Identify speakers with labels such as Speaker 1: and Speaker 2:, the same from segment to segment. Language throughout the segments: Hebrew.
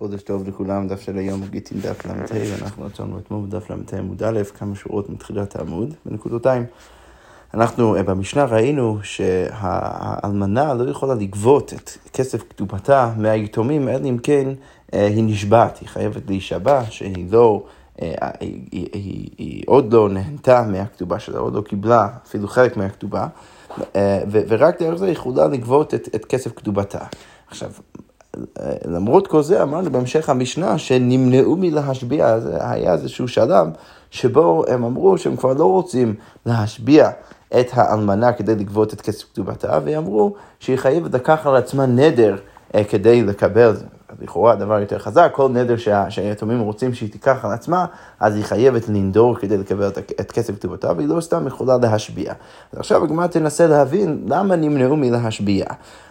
Speaker 1: חודש טוב לכולם, דף של היום גיטין דף ל"ה, ואנחנו עצרנו אתמול בדף ל"ה עמוד א', כמה שורות מתחילת העמוד, בנקודותיים. אנחנו אה, במשנה ראינו שהאלמנה לא יכולה לגבות את כסף כתובתה מהיתומים, אלא אם כן אה, היא נשבעת, היא חייבת להישבע שהיא לא... היא, היא, היא, היא עוד לא נהנתה מהכתובה שלה, עוד לא קיבלה אפילו חלק מהכתובה, ורק דרך זה היא יכולה לגבות את, את כסף כתובתה. עכשיו, למרות כל זה, אמרנו בהמשך המשנה שנמנעו מלהשביע, זה היה איזשהו שלב שבו הם אמרו שהם כבר לא רוצים להשביע את האלמנה כדי לגבות את כסף כתובתה, ואמרו שהיא חייבת לקחת על עצמה נדר אה, כדי לקבל, לכאורה הדבר יותר חזק, כל נדר שה, שהיתומים רוצים שהיא תיקח על עצמה, אז היא חייבת לנדור כדי לקבל את, את כסף כתובתה, והיא לא סתם יכולה להשביע. אז עכשיו הגמרא תנסה להבין למה נמנעו מלהשביע.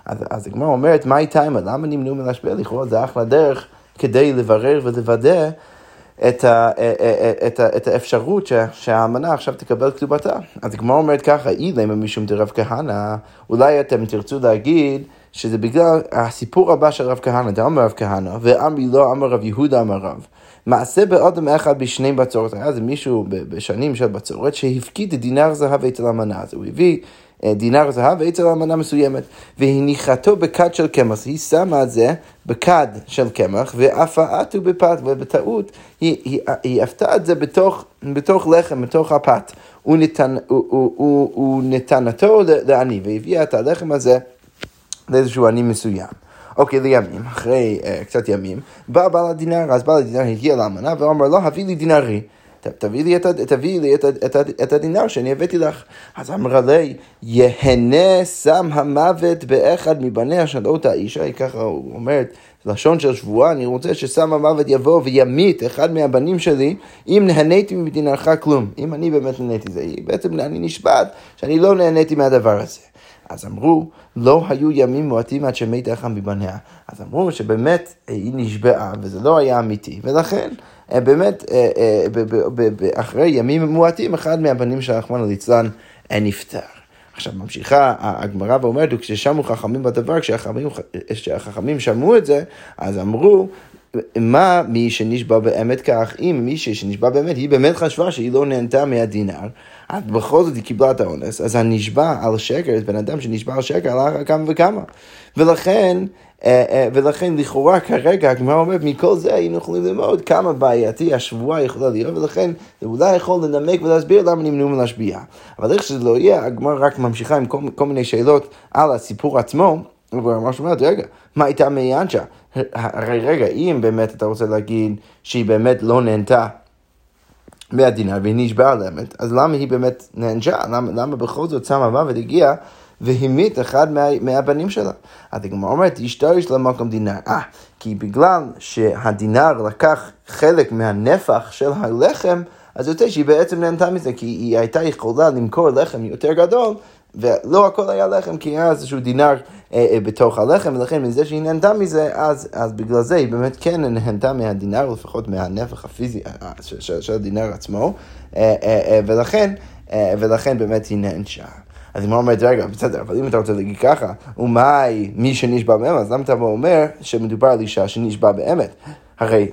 Speaker 1: אז, אז הגמרא אומרת, מה איתה, למה נמנעו מלהשביע? לכאורה זה אחלה דרך כדי לברר ולוודא. את, ה, את, ה, את האפשרות שהאמנה עכשיו תקבל כתובתה. אז הגמרא אומרת ככה, אילמה משום דרב כהנא, אולי אתם תרצו להגיד שזה בגלל הסיפור הבא של רב כהנא, דאמר רב כהנא, ואמרי לא אמר רב יהודה אמר רב. מעשה באדם אחד בשני בצורת, היה זה מישהו בשנים של בצורת שהפקיד דינר זהב אצל המנה, אז הוא הביא אה, דינר זהב אצל אמנה מסוימת, והניחתו בכד של קמח, היא שמה את זה בכד של קמח, ואפאתו בפת, ובטעות היא, היא, היא אפתה את זה בתוך, בתוך לחם, בתוך הפת. הוא, נתן, הוא, הוא, הוא, הוא נתנתו לעני, והביאה את הלחם הזה לאיזשהו עני מסוים. אוקיי, לימים, אחרי uh, קצת ימים, בא בעל הדינר, אז בעל הדינר הגיע לאמנה ואמר לו, הביא לי דינרי. תביא לי, את, תביא לי את, את, את, הדינר שאני הבאתי לך. אז אמרה לי, יהנה שם המוות באחד מבניה של אותה אישה, היא ככה אומרת, לשון של שבועה, אני רוצה שסם המוות יבוא וימית אחד מהבנים שלי, אם נהניתי מדינרך כלום. אם אני באמת נהניתי זה, בעצם אני נשבעת שאני לא נהניתי מהדבר הזה. אז אמרו, לא היו ימים מועטים עד שמת אחד מבניה. אז אמרו שבאמת היא נשבעה וזה לא היה אמיתי, ולכן אה, באמת אה, אה, אחרי ימים מועטים אחד מהבנים של רחמנא ליצלן נפטר. עכשיו ממשיכה הגמרא ואומרת, כששמעו חכמים בדבר, כשהחכמים שמעו את זה, אז אמרו, מה מי שנשבע באמת כך, אם מישהי שנשבע באמת, היא באמת חשבה שהיא לא נהנתה מהדינר, אז בכל זאת היא קיבלה את האונס, אז הנשבע על שקר, בן אדם שנשבע על שקר, עלה כמה וכמה. ולכן, אה, אה, ולכן לכאורה כרגע הגמרא אומרת מכל זה היינו יכולים ללמוד כמה בעייתי השבועה יכולה להיות ולכן זה אולי יכול לנמק ולהסביר למה נמנעו מלהשביע. אבל איך שזה לא יהיה הגמרא רק ממשיכה עם כל, כל מיני שאלות על הסיפור עצמו. ממש אומרת, רגע, מה הייתה מיאנצ'ה? הרי רגע, אם באמת אתה רוצה להגיד שהיא באמת לא נהנתה מהדינר והיא נשבעה על אמת, אז למה היא באמת נענשה? למה, למה בכל זאת שם המוות הגיע והמית אחד מה, מהבנים שלה? אז הגמרא אומרת, השתרש למקום דינר. אה, כי בגלל שהדינר לקח חלק מהנפח של הלחם, אז יוצא שהיא בעצם נהנתה מזה, כי היא הייתה יכולה למכור לחם יותר גדול. ולא הכל היה לחם, כי היה איזשהו דינר אה, אה, בתוך הלחם, ולכן מזה שהיא נהנתה מזה, אז, אז בגלל זה היא באמת כן נהנתה מהדינר, לפחות מהנפח הפיזי אה, אה של, של, הדינר עצמו, אה, אה, אה, ולכן, אה, ולכן באמת היא נענשה. אז היא אומרת, רגע, בסדר, אבל אם אתה רוצה להגיד ככה, ומאי מי שנשבע באמת, אז למה אתה אומר שמדובר על אישה שנשבע באמת? הרי...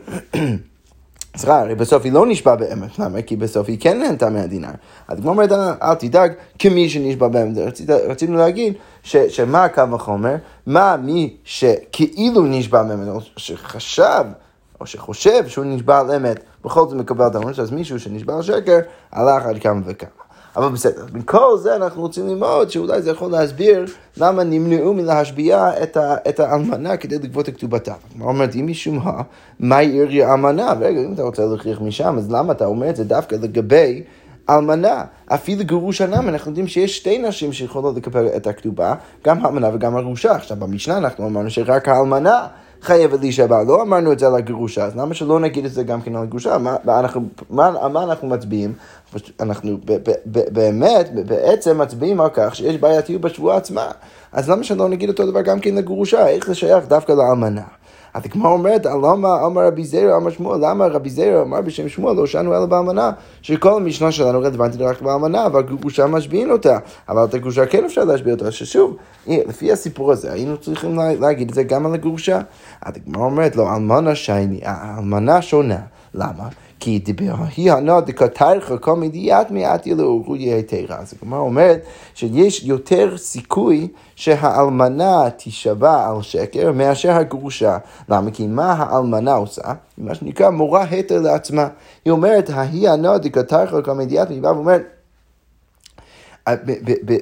Speaker 1: סליחה, הרי בסוף היא לא נשבע באמת, למה? כי בסוף היא כן נהנתה מהדינר. אז כמו אומרת, אל תדאג, כמי שנשבע באמת. רצינו להגיד ש, שמה הקו החומר, מה מי שכאילו נשבע באמת, או שחשב, או שחושב שהוא נשבע על אמת, בכל זאת מקבל את העונש, אז מישהו שנשבע על שקר, הלך עד כמה וכמה. אבל בסדר, מכל זה אנחנו רוצים ללמוד שאולי זה יכול להסביר למה נמנעו מלהשביע את, את האלמנה כדי לגבות את כתובתה. כלומר, אומרת, אם מישהו מה, מה יעיר לי האלמנה? רגע, אם אתה רוצה להכריח משם, אז למה אתה אומר את זה דווקא לגבי אלמנה? אפילו גירוש הנם, אנחנו יודעים שיש שתי נשים שיכולות לקבל את הכתובה, גם האלמנה וגם הגרושה. עכשיו, במשנה אנחנו אמרנו שרק האלמנה חייבת להישבע. לא אמרנו את זה על הגרושה, אז למה שלא נגיד את זה גם כן על הגרושה? מה, אנחנו, מה, מה אנחנו מצביעים? אנחנו ב, ב, ב, באמת, בעצם מצביעים על כך שיש בעייתיות בשבועה עצמה. אז למה שלא נגיד אותו דבר גם כן לגרושה? איך זה שייך דווקא לאמנה? אז הגמרא אומרת, למה אמר רבי זירא אמר שמואל, למה רבי זירא אמר בשם שמואל, לא שאנו אלא באלמנה, שכל המשנה שלנו רלוונטית רק באלמנה, אבל גרושה משביעים אותה, אבל את הגרושה כן אפשר להשביע אותה, ששוב, לפי הסיפור הזה, היינו צריכים להגיד את זה גם על הגרושה. אז הגמרא אומרת, לא, אלמנה שייני, האלמנה שונה, למה? כי דיבר היא הנא דקתרחא כל מדיית מעט ילאורו תרא. אז הגמרא אומרת שיש יותר סיכוי שהאלמנה תישבע על שקר מאשר הגרושה. למה? כי מה האלמנה עושה? מה שנקרא מורה התר לעצמה. היא אומרת, ההיא הנא דקתרחא כל מדיית, היא באה ואומרת,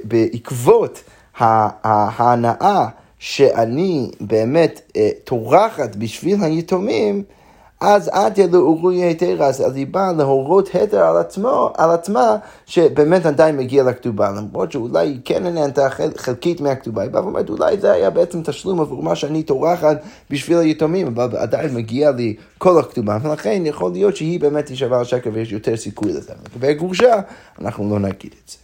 Speaker 1: בעקבות ההנאה שאני באמת אה, טורחת בשביל היתומים, אז את לאורוי היתר, אז היא באה להורות התר על עצמו, על עצמה, שבאמת עדיין מגיע לכתובה, למרות שאולי היא כן נהנתה חלקית מהכתובה, היא באה ואומרת, אולי זה היה בעצם תשלום עבור מה שאני טורחת בשביל היתומים, אבל עדיין מגיע לי כל הכתובה, ולכן יכול להיות שהיא באמת תשבע על שקר ויש יותר סיכוי לזה. לגבי הגרושה, אנחנו לא נגיד את זה.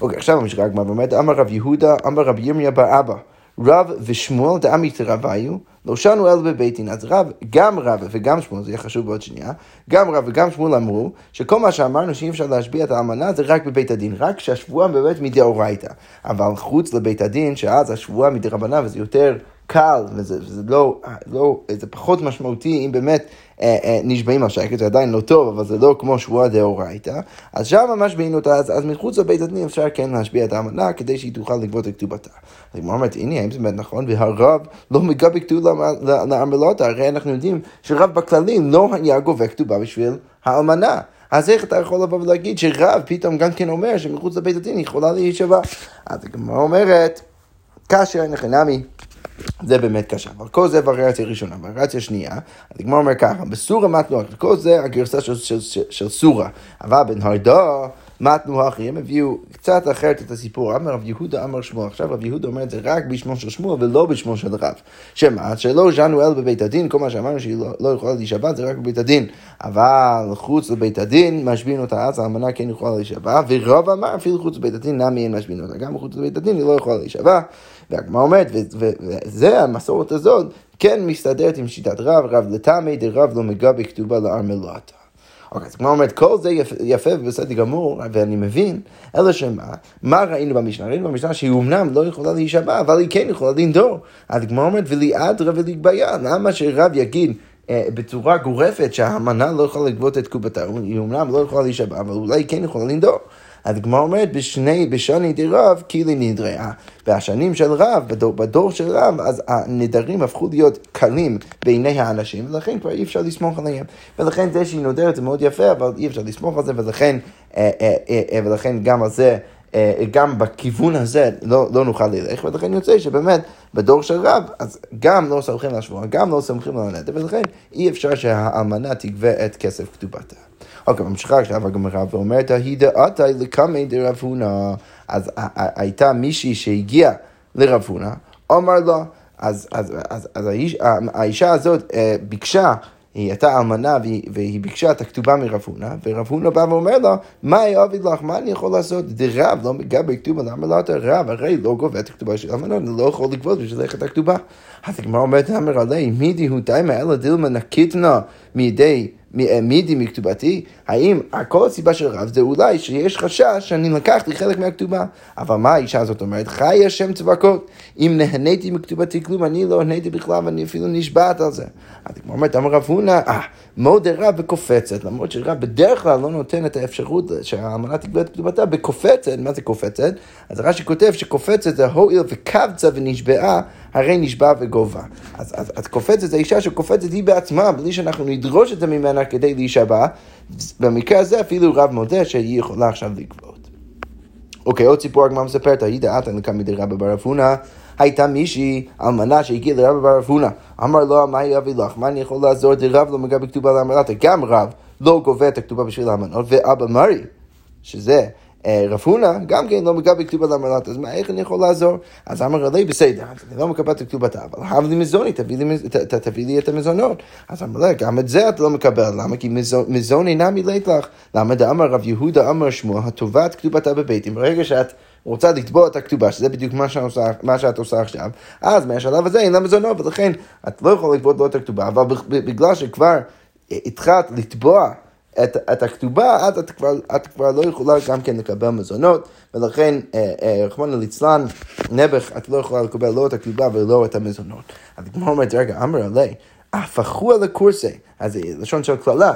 Speaker 1: אוקיי, עכשיו ממשיכה הגמרא ואומרת, אמר רב יהודה, אמר רב ירמיה בר אבא. רב ושמואל דאמית רב היו, לא שנו אלא בבית דין. אז רב, גם רב וגם שמואל, זה יהיה חשוב בעוד שנייה, גם רב וגם שמואל אמרו שכל מה שאמרנו שאי אפשר להשביע את האלמנה זה רק בבית הדין, רק שהשבועה באמת מדאורייתא. אבל חוץ לבית הדין, שאז השבועה מדרבנה וזה יותר קל, וזה, וזה לא, לא, זה פחות משמעותי אם באמת אה, אה, נשבעים על שקט, זה עדיין לא טוב, אבל זה לא כמו שבועה דאורייתא, אז שם ממש בעינו אותה, אז, אז מחוץ לבית הדין אפשר כן להשביע את האמנה כדי שהיא תוכל לגבות את כתובתה. אז היא אומרת, הנה, האם זה באמת נכון? והרב לא מגבה כתוב לעמלותה, הרי אנחנו יודעים שרב בכללי לא היה גובה כתובה בשביל האלמנה. אז איך אתה יכול לבוא ולהגיד שרב פתאום גם כן אומר שמחוץ לבית הדין יכולה להישבע? אז הגמרא אומרת, קשה אין חינמי. זה באמת קשה, אבל כל זה וריאציה ראשונה. וריאציה שנייה, הגמר אומר ככה, בסורה מתנו, כל זה הגרסה של, של, של, של סורה, אבל בן הרדה מתנו אחי, הם הביאו קצת אחרת את הסיפור, אמר רב יהודה אמר שמואל, עכשיו רב יהודה אומר את זה רק בשמו של שמואל ולא בשמו של רב. שמה? שלא ז'נו אל בבית הדין, כל מה שאמרנו שהיא לא, לא יכולה להישבע זה רק בבית הדין, אבל חוץ לבית הדין משבין אותה אז האמנה כן יכולה להישבע, ורב אמר אפילו חוץ לבית הדין נמי אין משבין אותה, גם חוץ לבית הדין היא לא יכולה להישבע. והגמרא אומרת, וזה, המסורת הזאת, כן מסתדרת עם שיטת רב, רב לטעמי דרב לא מגבה כתובה לארמלתה. אוקיי, אז כמו אומרת, כל זה יפה, ובסדר גמור, ואני מבין, אלא שמה, מה ראינו במשנה? ראינו במשנה שהיא אמנם לא יכולה להישבע, אבל היא כן יכולה לנדור. אז כמו אומרת, וליעדרא ולגביה, למה שרב יגיד אה, בצורה גורפת שהמנה לא יכולה לגבות את קובתה, היא אמנם לא יכולה להישבע, אבל אולי היא כן יכולה לנדור. אז הגמרא אומרת, בשני, בשני דרב, כאילו נדריה. והשנים של רב, בדור, בדור של רב, אז הנדרים הפכו להיות קלים בעיני האנשים, ולכן כבר אי אפשר לסמוך עליהם. ולכן זה שהיא נודרת זה מאוד יפה, אבל אי אפשר לסמוך על זה, ולכן, אה, אה, ולכן גם על זה... גם בכיוון הזה לא, לא נוכל ללך, ולכן יוצא שבאמת בדור של רב, אז גם לא סומכים על השבועה, גם לא סומכים על הנטל, ולכן אי אפשר שהאלמנה תגבה את כסף כתובתה. אוקיי, ממשיכה עכשיו הגמרא ואומרת, היא דעתי לקמי דרב הונא. אז הייתה מישהי שהגיעה לרב הונא, אמר לו, אז, אז, אז, אז האיש, האישה הזאת אה, ביקשה היא הייתה אלמנה והיא, והיא ביקשה את הכתובה מרב הונא, ורב הונא בא ואומר לה, מה יעביד לך, מה אני יכול לעשות? דרב לא מגבה כתובה, למה לא אתה רב? הרי לא גובה את הכתובה של אלמנה, אני לא יכול לגבות בשבילך את הכתובה. אז הגמרא אומרת, אמר עלי, מידי הוא דיימה אלא דילמה נקיתנה מידי אה, מידי מכתובתי, האם כל הסיבה של רב זה אולי שיש חשש שאני לקחתי חלק מהכתובה, אבל מה האישה הזאת אומרת? חי השם צבקות, אם נהניתי מכתובתי כלום, אני לא נהניתי בכלל ואני אפילו נשבעת על זה. אז כמו אומרת, אמר רב הונא, אה, מודה רב וקופצת, למרות שרב בדרך כלל לא נותן את האפשרות שהאמנה תקבל את כתובתה בקופצת, מה זה קופצת? אז רש"י כותב שקופצת זה הואיל וקבצה ונשבעה הרי נשבע וגובה. אז, אז, אז קופצת זה אישה שקופצת היא בעצמה, בלי שאנחנו נדרוש את זה ממנה כדי להישבע. במקרה הזה אפילו רב מודה שהיא יכולה עכשיו לגבות. אוקיי, עוד סיפור הגמרא מספרת, היית עתן מדי רבא בר אפונה, הייתה מישהי אלמנה שהגיעה לרבא בר אפונה, אמר לו, מה יביא לך? מה אני יכול לעזור? דרב לא מגע בכתובה לאמרתה, גם רב לא גובה את הכתובה בשביל האמנות, ואבא מרי, שזה רב הונא גם כן לא מקבל כתובה למרלת, אז מה, איך אני יכול לעזור? אז אמר לי, בסדר, אני לא מקבל את כתובתה, אבל הב לי מזוני, תביא לי את המזונות. אז אמר לי, גם את זה אתה לא מקבל, למה? כי מזון אינה מילאת לך. למה דאמר רב יהודה אמר שמואל, הטובת כתובתה בביתים, ברגע שאת רוצה לתבוע את הכתובה, שזה בדיוק מה שאת עושה, מה שאת עושה עכשיו, אז מהשלב הזה אין לה מזונות, ולכן את לא יכולה לגבות לו את הכתובה, אבל בגלל שכבר התחלת לתבוע את, את הכתובה, אז את כבר, את כבר לא יכולה גם כן לקבל מזונות, ולכן, אה, אה, רחמנא ליצלן, נעבך, את לא יכולה לקבל לא את הכתובה ולא את המזונות. אז כמו אומרת, רגע, אמר עלי, הפכו על הקורסי, אז זה לשון של קללה,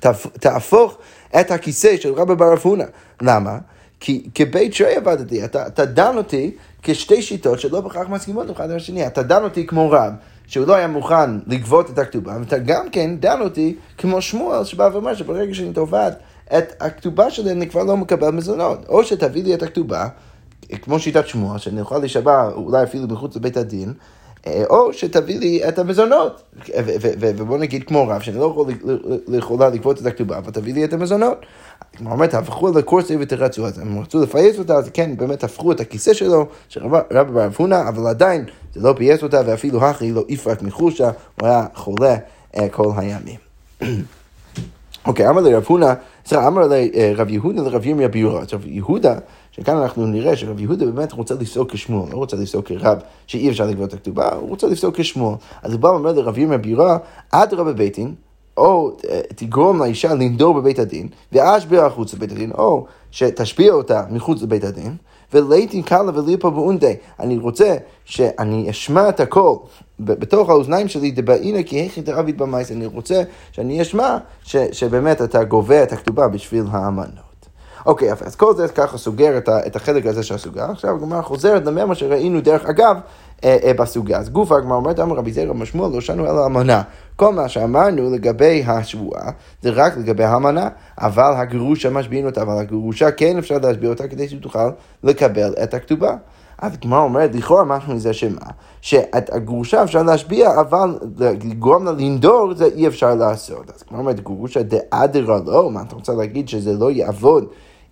Speaker 1: תהפוך את הכיסא של רבי בר אפונה. למה? כי כבית שרי עבדתי, אתה, אתה דן אותי כשתי שיטות שלא בהכרח מסכימות אחד עם השני. אתה דן אותי כמו רב, שהוא לא היה מוכן לגבות את הכתובה, ואתה גם כן דן אותי כמו שמואל, שבא ואומר שברגע שאני תובעת את הכתובה שלי, אני כבר לא מקבל מזונות. או שתביא לי את הכתובה, כמו שיטת שמואל, שאני אוכל להישבע אולי אפילו מחוץ לבית הדין, או שתביא לי את המזונות. ובוא נגיד כמו רב, שאני לא יכול יכולה לגבות את הכתובה, אבל תביא לי את המזונות. כמו אומרת, הפכו לקורסי ותרצו, אז הם רצו לפייס אותה, אז כן, באמת הפכו את הכיסא שלו, של רבי בר אבונה, אבל עדיין זה לא פייס אותה, ואפילו הכי לא יפרק מחושה, הוא היה חולה אה, כל הימים. אוקיי, אמר לרב הונא, סליחה, אמר לרב יהודה לרב ירמיה ביורה. עכשיו, יהודה, שכאן אנחנו נראה שרב יהודה באמת רוצה לפסוק כשמואל, לא רוצה לפסוק כרב שאי אפשר לגבות את הכתובה, הוא רוצה לפסוק כשמואל. אז הוא בא ואומר לרב ירמיה ביורה, עד רבי ביתין, או אה, תגרום לאישה לנדור בבית הדין, ואז באה החוץ לבית הדין, או שתשפיע אותה מחוץ לבית הדין, ולעיתים קלה וליפה באונדי. אני רוצה שאני אשמע את הקול בתוך האוזניים שלי, דבעינה כי היכי דרבית במייס. אני רוצה שאני אשמע שבאמת אתה גובה את הכתובה בשביל האמנות. אוקיי, אז כל זה ככה סוגר את, את החלק הזה של הסוגיה. עכשיו הגמרא חוזרת למה שראינו דרך אגב אה, אה, בסוגיה. אז גוף הגמרא אומרת, אמר רבי זרע משמואל, לא שנו אלא אמנה. כל מה שאמרנו לגבי השבועה, זה רק לגבי המנה, אבל הגרושה משביעים אותה, אבל הגרושה כן אפשר להסביר אותה כדי שתוכל לקבל את הכתובה. אז הגמרא אומרת, לכאורה משהו מזה שמה? שאת הגרושה אפשר להשביע, אבל לגרום לה לנדור זה אי אפשר לעשות. אז הגמרא אומרת, גרושה דאדרה לא, מה אתה רוצה להגיד שזה לא יעבוד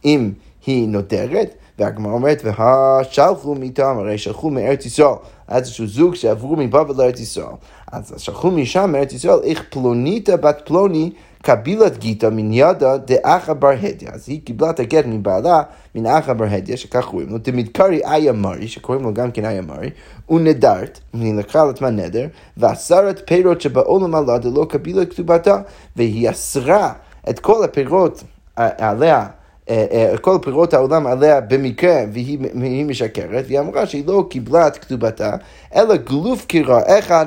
Speaker 1: אם היא נודרת? והגמרא אומרת, והשלחו מטעם, הרי שלחו מארץ ישראל. היה איזשהו זוג שעברו מבבל לארץ ישראל. אז שלחו משם מארץ ישראל, איך פלוניתא בת פלוני קבילת גיתא מן ידא דאחה בר הדיא. אז היא קיבלה את הגט מבעלה, מן אחא בר הדיא, שכך קוראים לו, דמדקרי איה מרי, שקוראים לו גם כן איה מרי, ונדרת, והיא לקחה על עצמה נדר, ואסרת פירות שבעולם עלה דלא קבילת כתובתה, והיא אסרה את כל הפירות עליה. אה, אה, כל פירות העולם עליה במקרה והיא משקרת, והיא אמרה שהיא לא קיבלה את כתובתה, אלא גלוף קירה אחד,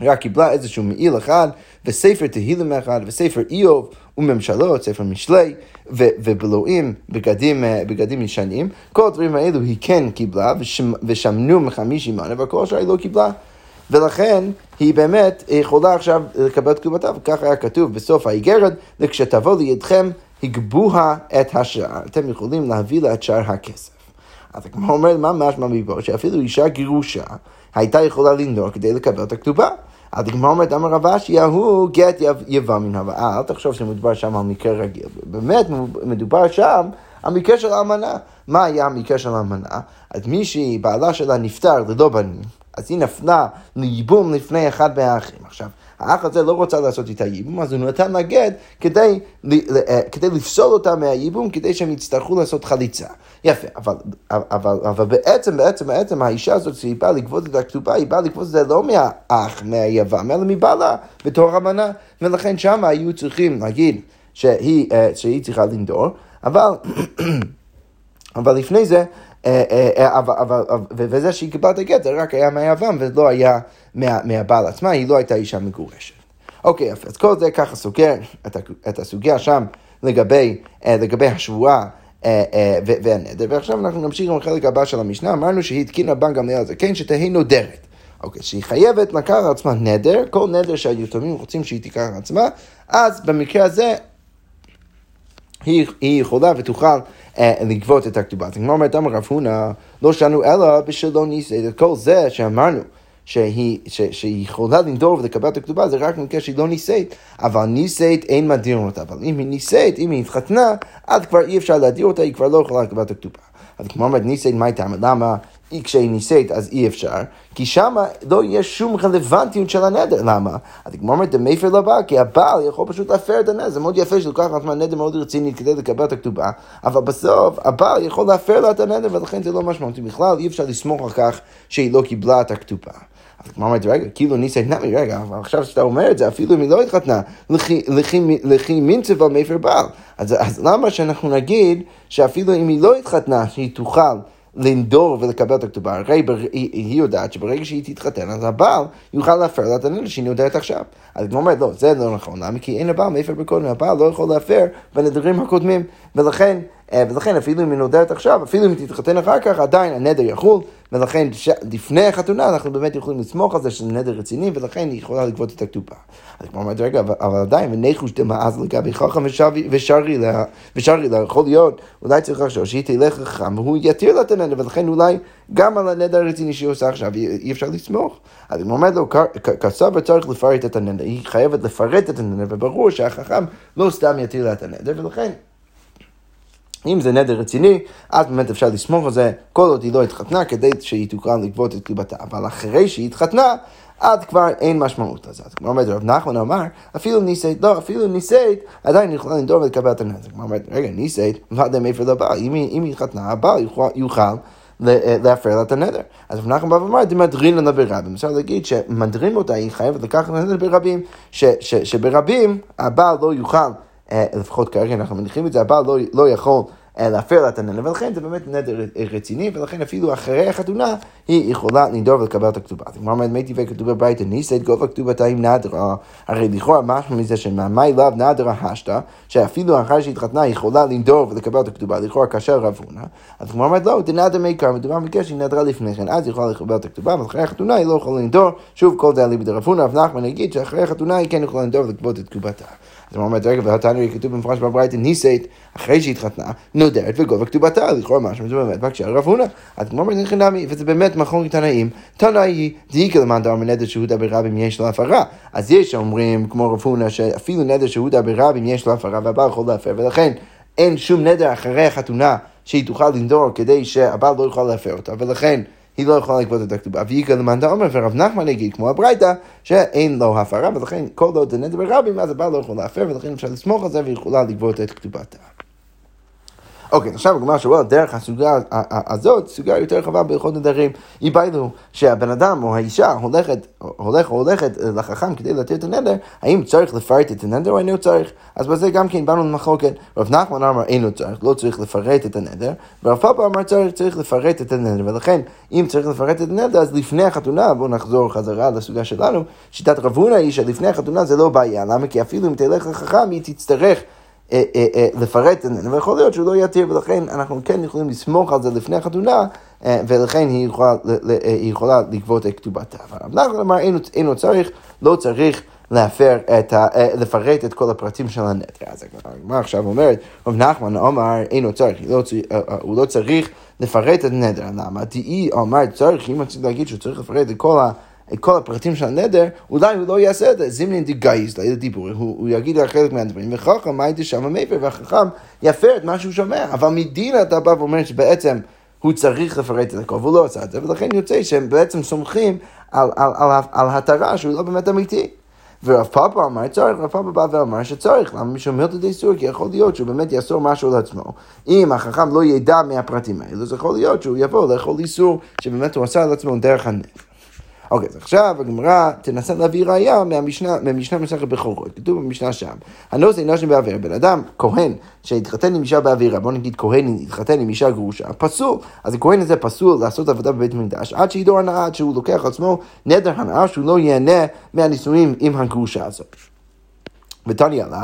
Speaker 1: רק קיבלה איזשהו מעיל אחד, וספר תהילים אחד, וספר איוב וממשלות, ספר משלי, ובלואים בגדים, אה, בגדים ישנים, כל הדברים האלו היא כן קיבלה, ושמנו מחמישי מנה, והכל השאר היא לא קיבלה. ולכן היא באמת יכולה עכשיו לקבל את כתובתה, וכך היה כתוב בסוף האיגרת, וכשתבוא לידכם הגבוה את השאר, אתם יכולים להביא לה את שאר הכסף. אז הגמרא אומרת מה משמע מפה, שאפילו אישה גירושה הייתה יכולה לנדור כדי לקבל את הכתובה. אז הגמרא אומרת, אמר רב אשי, ההוא גט יבא מן הבאה, אל תחשוב שמדובר שם על מקרה רגיל. באמת מדובר שם על מקרה של האמנה. מה היה המקרה של האמנה? אז מישהי, בעלה שלה נפטר ללא בנים, אז היא נפלה לייבום לפני אחד מהאחים. עכשיו, האח הזה לא רוצה לעשות איתה ייבום, אז הוא נתן לה גט כדי, אה, כדי לפסול אותה מהייבום, כדי שהם יצטרכו לעשות חליצה. יפה, אבל, אבל, אבל בעצם, בעצם, בעצם האישה הזאת שהיא באה לגבות את הכתובה, היא באה לגבות את זה לא מהאח, מהיבם, אלא מבעלה בתור אמנה, ולכן שם היו צריכים להגיד שהיא, אה, שהיא צריכה לנדור, אבל, אבל לפני זה, וזה שהיא קיבלה את הגט זה רק היה מהיוון ולא היה מהבעל עצמה, היא לא הייתה אישה מגורשת. אוקיי, יפה, אז כל זה ככה סוגר את הסוגיה שם לגבי, השבועה והנדר, ועכשיו אנחנו נמשיך עם החלק הבא של המשנה, אמרנו שהיא התקינה בן גמליאל הזקן שתהי נודרת. אוקיי, שהיא חייבת לקחת על עצמה נדר, כל נדר שהיתומים רוצים שהיא תיקח על עצמה, אז במקרה הזה היא, היא יכולה ותוכל אה, לגבות את הכתובה. אז כמו אומרת, אמר רב הונא, לא שאנו אלא בשלא ניסית. את כל זה שאמרנו. שהיא, ש, שהיא יכולה לנדור ולקבל את הכתובה, זה רק במקרה שהיא לא נישאת. אבל נישאת אין מדיר אותה. אבל אם היא נישאת, אם היא התחתנה, אז כבר אי אפשר להדיר אותה, היא כבר לא יכולה לקבל את הכתובה. אז כמו אומרת נישאת, מה הייתה? למה כשהיא נישאת אז אי אפשר, כי שם לא יהיה שום רלוונטיות של הנדר. למה? אז כמו אומרת, מפר לבעל, כי הבעל יכול פשוט להפר את הנדר. זה מאוד יפה שלוקח לעצמה נדר מאוד רציני כדי לקבל את הכתובה, אבל בסוף הבעל יכול להפר לה את הנדר, ולכן זה לא משמעותי בכלל, אי אפשר לסמוך על כך שהיא לא קיבלה את הכתובה. אז כמו אומרת, רגע, כאילו ניסי נמי, רגע, אבל עכשיו שאתה אומר את זה, אפילו אם היא לא התחתנה, לכי מינצב על מפר בעל. אז למה שאנחנו נגיד שאפילו אם היא לא התחתנה, שהיא תוכל לנדור ולקבל את הכתובה. הרי בר... היא, יודעת שברגע שהיא תתחתן, אז הבעל יוכל להפר לה את הנדר שהיא נודרת עכשיו. אז היא אומרת, לא, זה לא נכון, למה? כי אין לבעל מאפר בקודם, הבעל לא יכול להפר בנדרים הקודמים, ולכן... אה, ולכן אפילו אם היא נודרת עכשיו, אפילו אם היא תתחתן אחר כך, עדיין הנדר יחול, ולכן ש... לפני החתונה אנחנו באמת יכולים לסמוך על זה שזה נדר רציני, ולכן היא יכולה לגבות את הכתובה. אז כמו אומרת, רגע, אבל, עדיין, וניחוש דמאז לגבי חכם ושרי לה, ושרי לה, יכול להיות, אולי צריך לחשוב שהיא תלך לחכם, והוא יתיר לה את הנדר, ולכן אולי גם על הנדר הרציני שהיא עושה עכשיו, אי אפשר לסמוך. אז היא אומרת לו, כסבא צריך לפרט את הנדר, היא חייבת לפרט את הנדר, וברור שהחכם לא סתם יתיר לה את הנדר, ולכן... אם זה נדר רציני, אז באמת אפשר לסמוך על זה כל עוד היא לא התחתנה כדי שהיא תוכל לגבות את קליבתה. אבל אחרי שהיא התחתנה, עד כבר אין משמעות לזה. אז כמו אומרת, רב נחמן אמר, אפילו ניסית, לא, אפילו ניסית, עדיין יכולה לנדור ולקבל את הנזק. כמו אומרת, רגע, ניסית, ודאי מאיפה לבעל. אם היא התחתנה, הבעל יוכל אה, להפר לה את הנדר. אז רב נחמן בא ואמר, דמדרין לה ברבים. אפשר להגיד שמדרים אותה, היא חייבת לקחת את הנדר ברבים, שברבים הבעל לא יוכל לפחות כרגע אנחנו מניחים את זה, הבעל לא, לא יכול אה, להפר לה את הנדר, ולכן זה באמת נדר רציני, ולכן אפילו אחרי החתונה היא יכולה לנדור ולקבל את הכתובה. אז כמו אומרת, מי טבעי כתוב בברייתא, ניסית גובה כתובתה עם נדרה, הרי לכאורה משהו מזה שמאמי לאו נדרה השתא, שאפילו אחרי שהתחתנה היא יכולה לנדור ולקבל את הכתובה, לכאורה כאשר רב הונא, אז כמו אומרת, לא, דנדר מעיקר, מדובר במקרה שהיא נדרה לפני כן, אז היא יכולה לקבל את הכתובה, אבל אחרי החתונה היא לא יכולה לנדור, שוב כל זה אליבא דרב הונא, רב נחמן יגיד שאחרי החתונה היא כן יכולה לנדור ולקבל את כתובתה. אז הוא אומר, רגע, והתניא כתוב במפורש בברייתא, ניסית, אחרי שהתחתנה, נודרת וגובה כתובתה, לכאורה משהו, זה באמת בקשה רב הונא. אז כמו אומרת, חינמי, וזה באמת מכון תנאים, תנאי דאיקה למאן דאמר נדר שהודה ברבים יש לו הפרה. אז יש אומרים, כמו רב הונא, שאפילו נדר שהודה ברבים יש לו הפרה, והבעל יכול להפר, ולכן אין שום נדר אחרי החתונה שהיא תוכל לנדור כדי שהבעל לא יוכל להפר אותה, ולכן היא לא יכולה לגבות את הכתובה. ויגאל למאן דאמר, ורב נחמן יגיד, כמו הברייתא, שאין לו הפרה, ולכן כל עוד זה נדר ברבים, אז הבעל לא יכול להפר, ולכן אפשר לסמוך על זה, והיא יכולה לגבות את כתובתה. אוקיי, עכשיו הגמרא שאומרת, דרך הסוגיה הזאת, סוגיה יותר רחבה בהלכות נדרים, היא באילו שהבן אדם או האישה הולכת, הולך או הולכת לחכם כדי להתיר את הנדר, האם צריך לפרט את הנדר או אינו צריך? אז בזה גם כן באנו למחלוקת. רב נחמן אמר אינו צריך, לא צריך לפרט את הנדר, ורב פאפה אמר צריך, צריך לפרט את הנדר, ולכן אם צריך לפרט את הנדר, אז לפני החתונה, בואו נחזור חזרה לסוגיה שלנו, שיטת רב הונא היא שלפני החתונה זה לא בעיה, למה? כי אפילו אם תלך לחכם היא תצטרך לפרט, ויכול להיות שהוא לא יתיר, ולכן אנחנו כן יכולים לסמוך על זה לפני החתונה, ולכן היא יכולה, היא יכולה לגבות את כתובתה. אבל רב נחמן אמר, אינו צריך, לא צריך להפר את ה, לפרט את כל הפרטים של הנטר. אז הגמרא עכשיו אומרת, רב נחמן אמר, אינו צריך, לא, הוא לא צריך לפרט את הנדר. למה? תהי אמר צריך, אם רציתי להגיד שהוא צריך לפרט את כל ה... את כל הפרטים של הנדר, אולי הוא לא יעשה את זה. זימנין דגייז, לדיבור, הוא, הוא יגיד על חלק מהדברים, וחכם מה הייתי שם מעבר, והחכם יפר את מה שהוא שומע. אבל מדין אתה בא ואומר שבעצם הוא צריך לפרט את הכל, והוא לא עשה את זה, ולכן יוצא שהם בעצם סומכים על, על, על, על, התרה שהוא לא באמת אמיתי. ורב פאפה אמר צריך, רב פאפה בא ואמר שצריך, למה מישהו אומר את האיסור? כי יכול להיות שהוא באמת יאסור משהו לעצמו. אם החכם לא ידע מהפרטים האלו, אז יכול להיות שהוא יבוא לאכול איסור שבאמת הוא עשה לעצמו דרך הנפש. אוקיי, אז עכשיו הגמרא תנסה להביא ראייה מהמשנה, מהמשנה מסכת בכורות. כתוב במשנה שם, הנוס אינו שם באוויר, בן אדם, כהן, שהתחתן עם אישה באווירה, בוא נגיד כהן התחתן עם אישה גרושה, פסול. אז הכהן הזה פסול לעשות עבודה בבית המקדש, עד שידור הנאה, עד שהוא לוקח לעצמו נדר הנאה, שהוא לא ייהנה מהנישואים עם הגרושה הזאת. ותניא לה,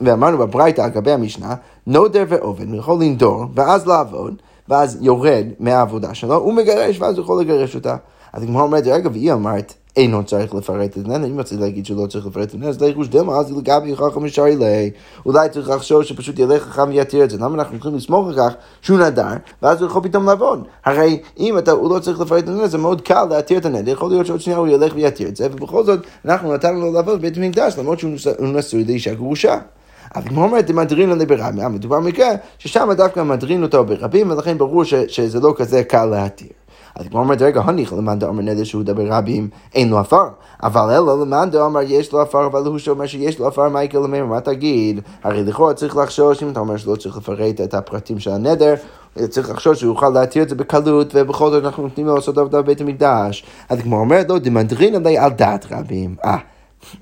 Speaker 1: ואמרנו בברייתא על גבי המשנה, נודר ועובד, יכול לנדור, ואז לעבוד, ואז יורד מהעבודה שלו, הוא מגרש, ואז הוא יכול לגרש אותה. אז הגמרא אומרת, רגע, והיא אמרת, אינו צריך לפרט את זה, אני רוצה להגיד שלא צריך לפרט את זה, אז ליחוש דמה, אז לגבי חכם ישרי לי, אולי צריך לחשוב שפשוט ילך חכם ויתיר את זה, למה אנחנו יכולים לסמוך על כך שהוא נדר, ואז הוא יכול פתאום לעבוד. הרי אם אתה, הוא לא צריך לפרט את זה, זה מאוד קל להתיר את הנדר, יכול להיות שעוד שנייה הוא ילך ויתיר את זה, ובכל זאת, אנחנו נתנו לו לעבוד בבית המקדש, למרות שהוא נשוי לאישה גרושה. אבל כמו אומרת, מדרין עלי ברבים, מדובר במקרה ששם דווקא מדרין אותו ברבים, ולכן ברור שזה לא כזה קל להתיר. אז כמו אומרת, רגע, הניח למאן דאמר נדר שהוא דבר רבים, אין לו עפר. אבל אלא למאן דאמר יש לו עפר, אבל הוא שאומר שיש לו עפר, מה יקרה למאמר, מה תגיד? הרי לכאורה צריך לחשוש, אם אתה אומר שלא צריך לפרט את הפרטים של הנדר, צריך לחשוש שהוא יוכל להתיר את זה בקלות, ובכל זאת אנחנו נותנים לו לעשות עבודה בבית המקדש. אז כמו אומרת, לא, דמנדרין עלי על דעת רבים. אה.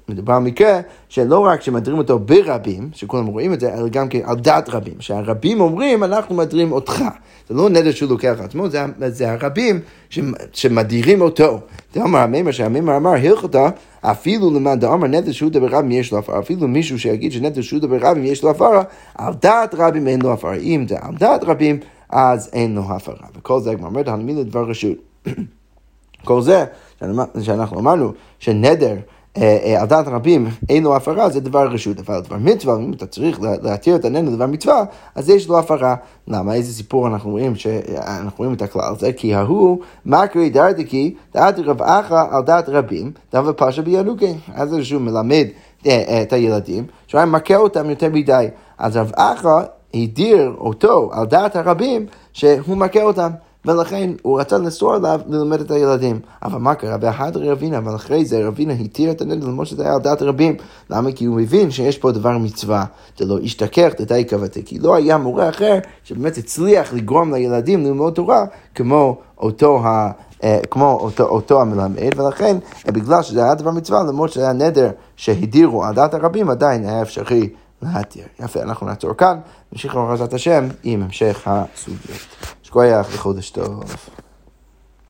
Speaker 1: מדובר על מקרה שלא רק שמדרים אותו ברבים, שכולם רואים את זה, אלא גם כן על דעת רבים, שהרבים אומרים, אנחנו מדרים אותך. זה לא נדר שהוא לוקח עצמו, זה, זה הרבים שמדירים אותו. זה אמר המימר, שהמימר אמר, הלכתה, אפילו למען דאמר נדר שהוא דבר רבים יש לו הפרה, אפילו מישהו שיגיד שנדר שהוא דבר רבים יש לו הפרה, על דעת רבים אין לו הפרה. אם זה על דעת רבים, אז אין לו הפרה. וכל זה הגמרא אומרת, הנמיד לדבר רשות. כל זה שאנחנו אמרנו שנדר על דעת רבים אין לו הפרה, זה דבר רשות. אבל דבר מצווה, אם אתה צריך להתיר את עננו לדבר מצווה, אז יש לו הפרה. למה? איזה סיפור אנחנו רואים, שאנחנו רואים את הכלל הזה? כי ההוא, מקרי דרדקי, דעת רב אחא על דעת רבים, דבר פשע בינוקי. אז שהוא מלמד אה, את הילדים, שהוא היה מכה אותם יותר מדי. אז רב אחא הדיר אותו על דעת הרבים, שהוא מכה אותם. ולכן הוא רצה לאסור עליו ללמד את הילדים. אבל מה קרה? בהדר רבינה, אבל אחרי זה רבינה התיר את הנדל למרות שזה היה על דעת רבים. למה? כי הוא מבין שיש פה דבר מצווה. זה לא השתכח דתי כבתי. כי לא היה מורה אחר שבאמת הצליח לגרום לילדים ללמוד תורה כמו אותו ה... אה, כמו אותו, אותו המלמד, ולכן בגלל שזה היה דבר מצווה, למרות שזה היה נדר שהדירו על דעת הרבים, עדיין היה אפשרי להתיר. יפה, אנחנו נעצור כאן, נמשיך בעזרת השם עם המשך הסוגיות. שכוייח וחודש טוב.